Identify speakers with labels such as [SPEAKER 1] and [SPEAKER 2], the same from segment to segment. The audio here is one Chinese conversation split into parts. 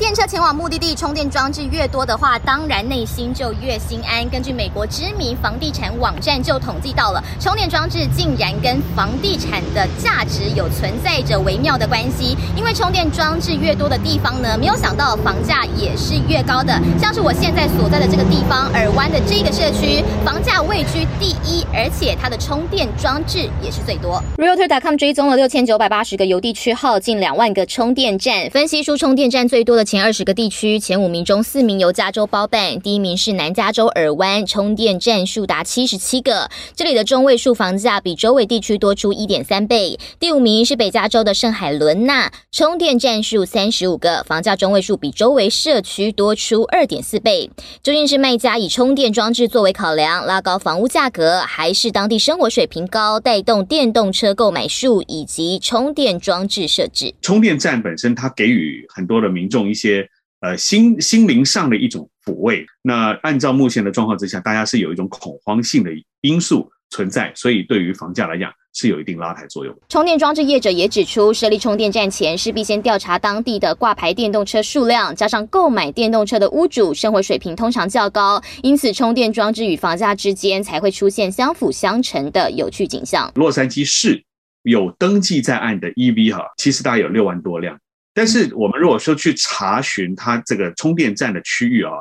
[SPEAKER 1] 电车前往目的地，充电装置越多的话，当然内心就越心安。根据美国知名房地产网站就统计到了，充电装置竟然跟房地产的价值有存在着微妙的关系。因为充电装置越多的地方呢，没有想到房价也是越高的。像是我现在所在的这个地方，尔湾的这个社区，房价位居第一，而且它的充电装置也是最多。Realtor.com 追踪了六千九百八十个邮递区号，近两万个充电站，分析出充电站最多的。前二十个地区，前五名中四名由加州包办，第一名是南加州尔湾，充电站数达七十七个，这里的中位数房价比周围地区多出一点三倍。第五名是北加州的圣海伦娜，充电站数三十五个，房价中位数比周围社区多出二点四倍。究竟是卖家以充电装置作为考量，拉高房屋价格，还是当地生活水平高，带动电动车购买数以及充电装置设置？
[SPEAKER 2] 充电站本身，它给予很多的民众。一些呃心心灵上的一种抚慰。那按照目前的状况之下，大家是有一种恐慌性的因素存在，所以对于房价来讲是有一定拉抬作用。
[SPEAKER 1] 充电装置业者也指出，设立充电站前势必先调查当地的挂牌电动车数量，加上购买电动车的屋主生活水平通常较高，因此充电装置与房价之间才会出现相辅相成的有趣景象。
[SPEAKER 2] 洛杉矶市有登记在案的 EV 哈，其实大概有六万多辆。但是我们如果说去查询它这个充电站的区域啊，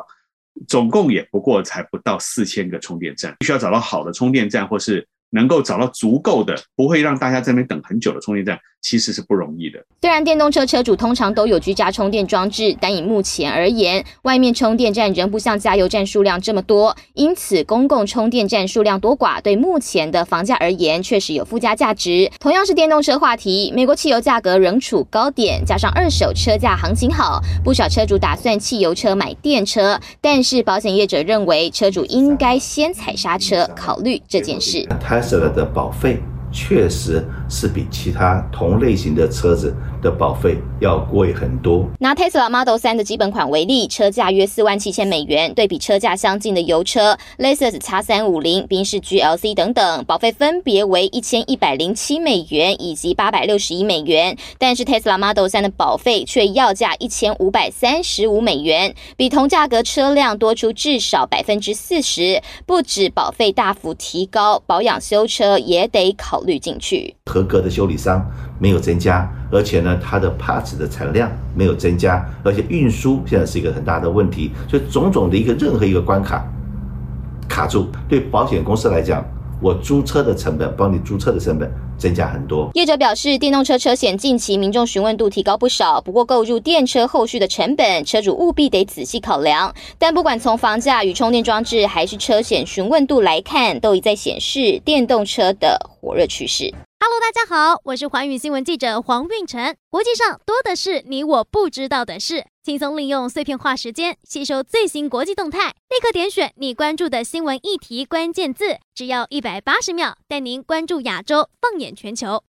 [SPEAKER 2] 总共也不过才不到四千个充电站，必须要找到好的充电站，或是能够找到足够的，不会让大家在那边等很久的充电站。其实是不容易的。
[SPEAKER 1] 虽然电动车车主通常都有居家充电装置，但以目前而言，外面充电站仍不像加油站数量这么多，因此公共充电站数量多寡，对目前的房价而言确实有附加价值。同样是电动车话题，美国汽油价格仍处高点，加上二手车价行情好，不少车主打算汽油车买电车，但是保险业者认为，车主应该先踩刹车，考虑这件事。
[SPEAKER 3] 的保费。确实是比其他同类型的车子的保费要贵很多。
[SPEAKER 1] 拿 Tesla Model 3的基本款为例，车价约四万七千美元，对比车价相近的油车，Lexus X350、宾士 GLC 等等，保费分别为一千一百零七美元以及八百六十一美元。但是 Tesla Model 3的保费却要价一千五百三十五美元，比同价格车辆多出至少百分之四十。不止保费大幅提高，保养修车也得考。考虑进去，
[SPEAKER 3] 合格的修理商没有增加，而且呢，它的 parts 的产量没有增加，而且运输现在是一个很大的问题，所以种种的一个任何一个关卡卡住，对保险公司来讲，我租车的成本，帮你租车的成本增加很多。
[SPEAKER 1] 业者表示，电动车车险近期民众询问度提高不少，不过购入电车后续的成本，车主务必得仔细考量。但不管从房价与充电装置，还是车险询问度来看，都已在显示电动车的火热趋势。
[SPEAKER 4] Hello，大家好，我是环宇新闻记者黄运晨。国际上多的是你我不知道的事，轻松利用碎片化时间吸收最新国际动态，立刻点选你关注的新闻议题关键字，只要一百八十秒，带您关注亚洲，放眼全球。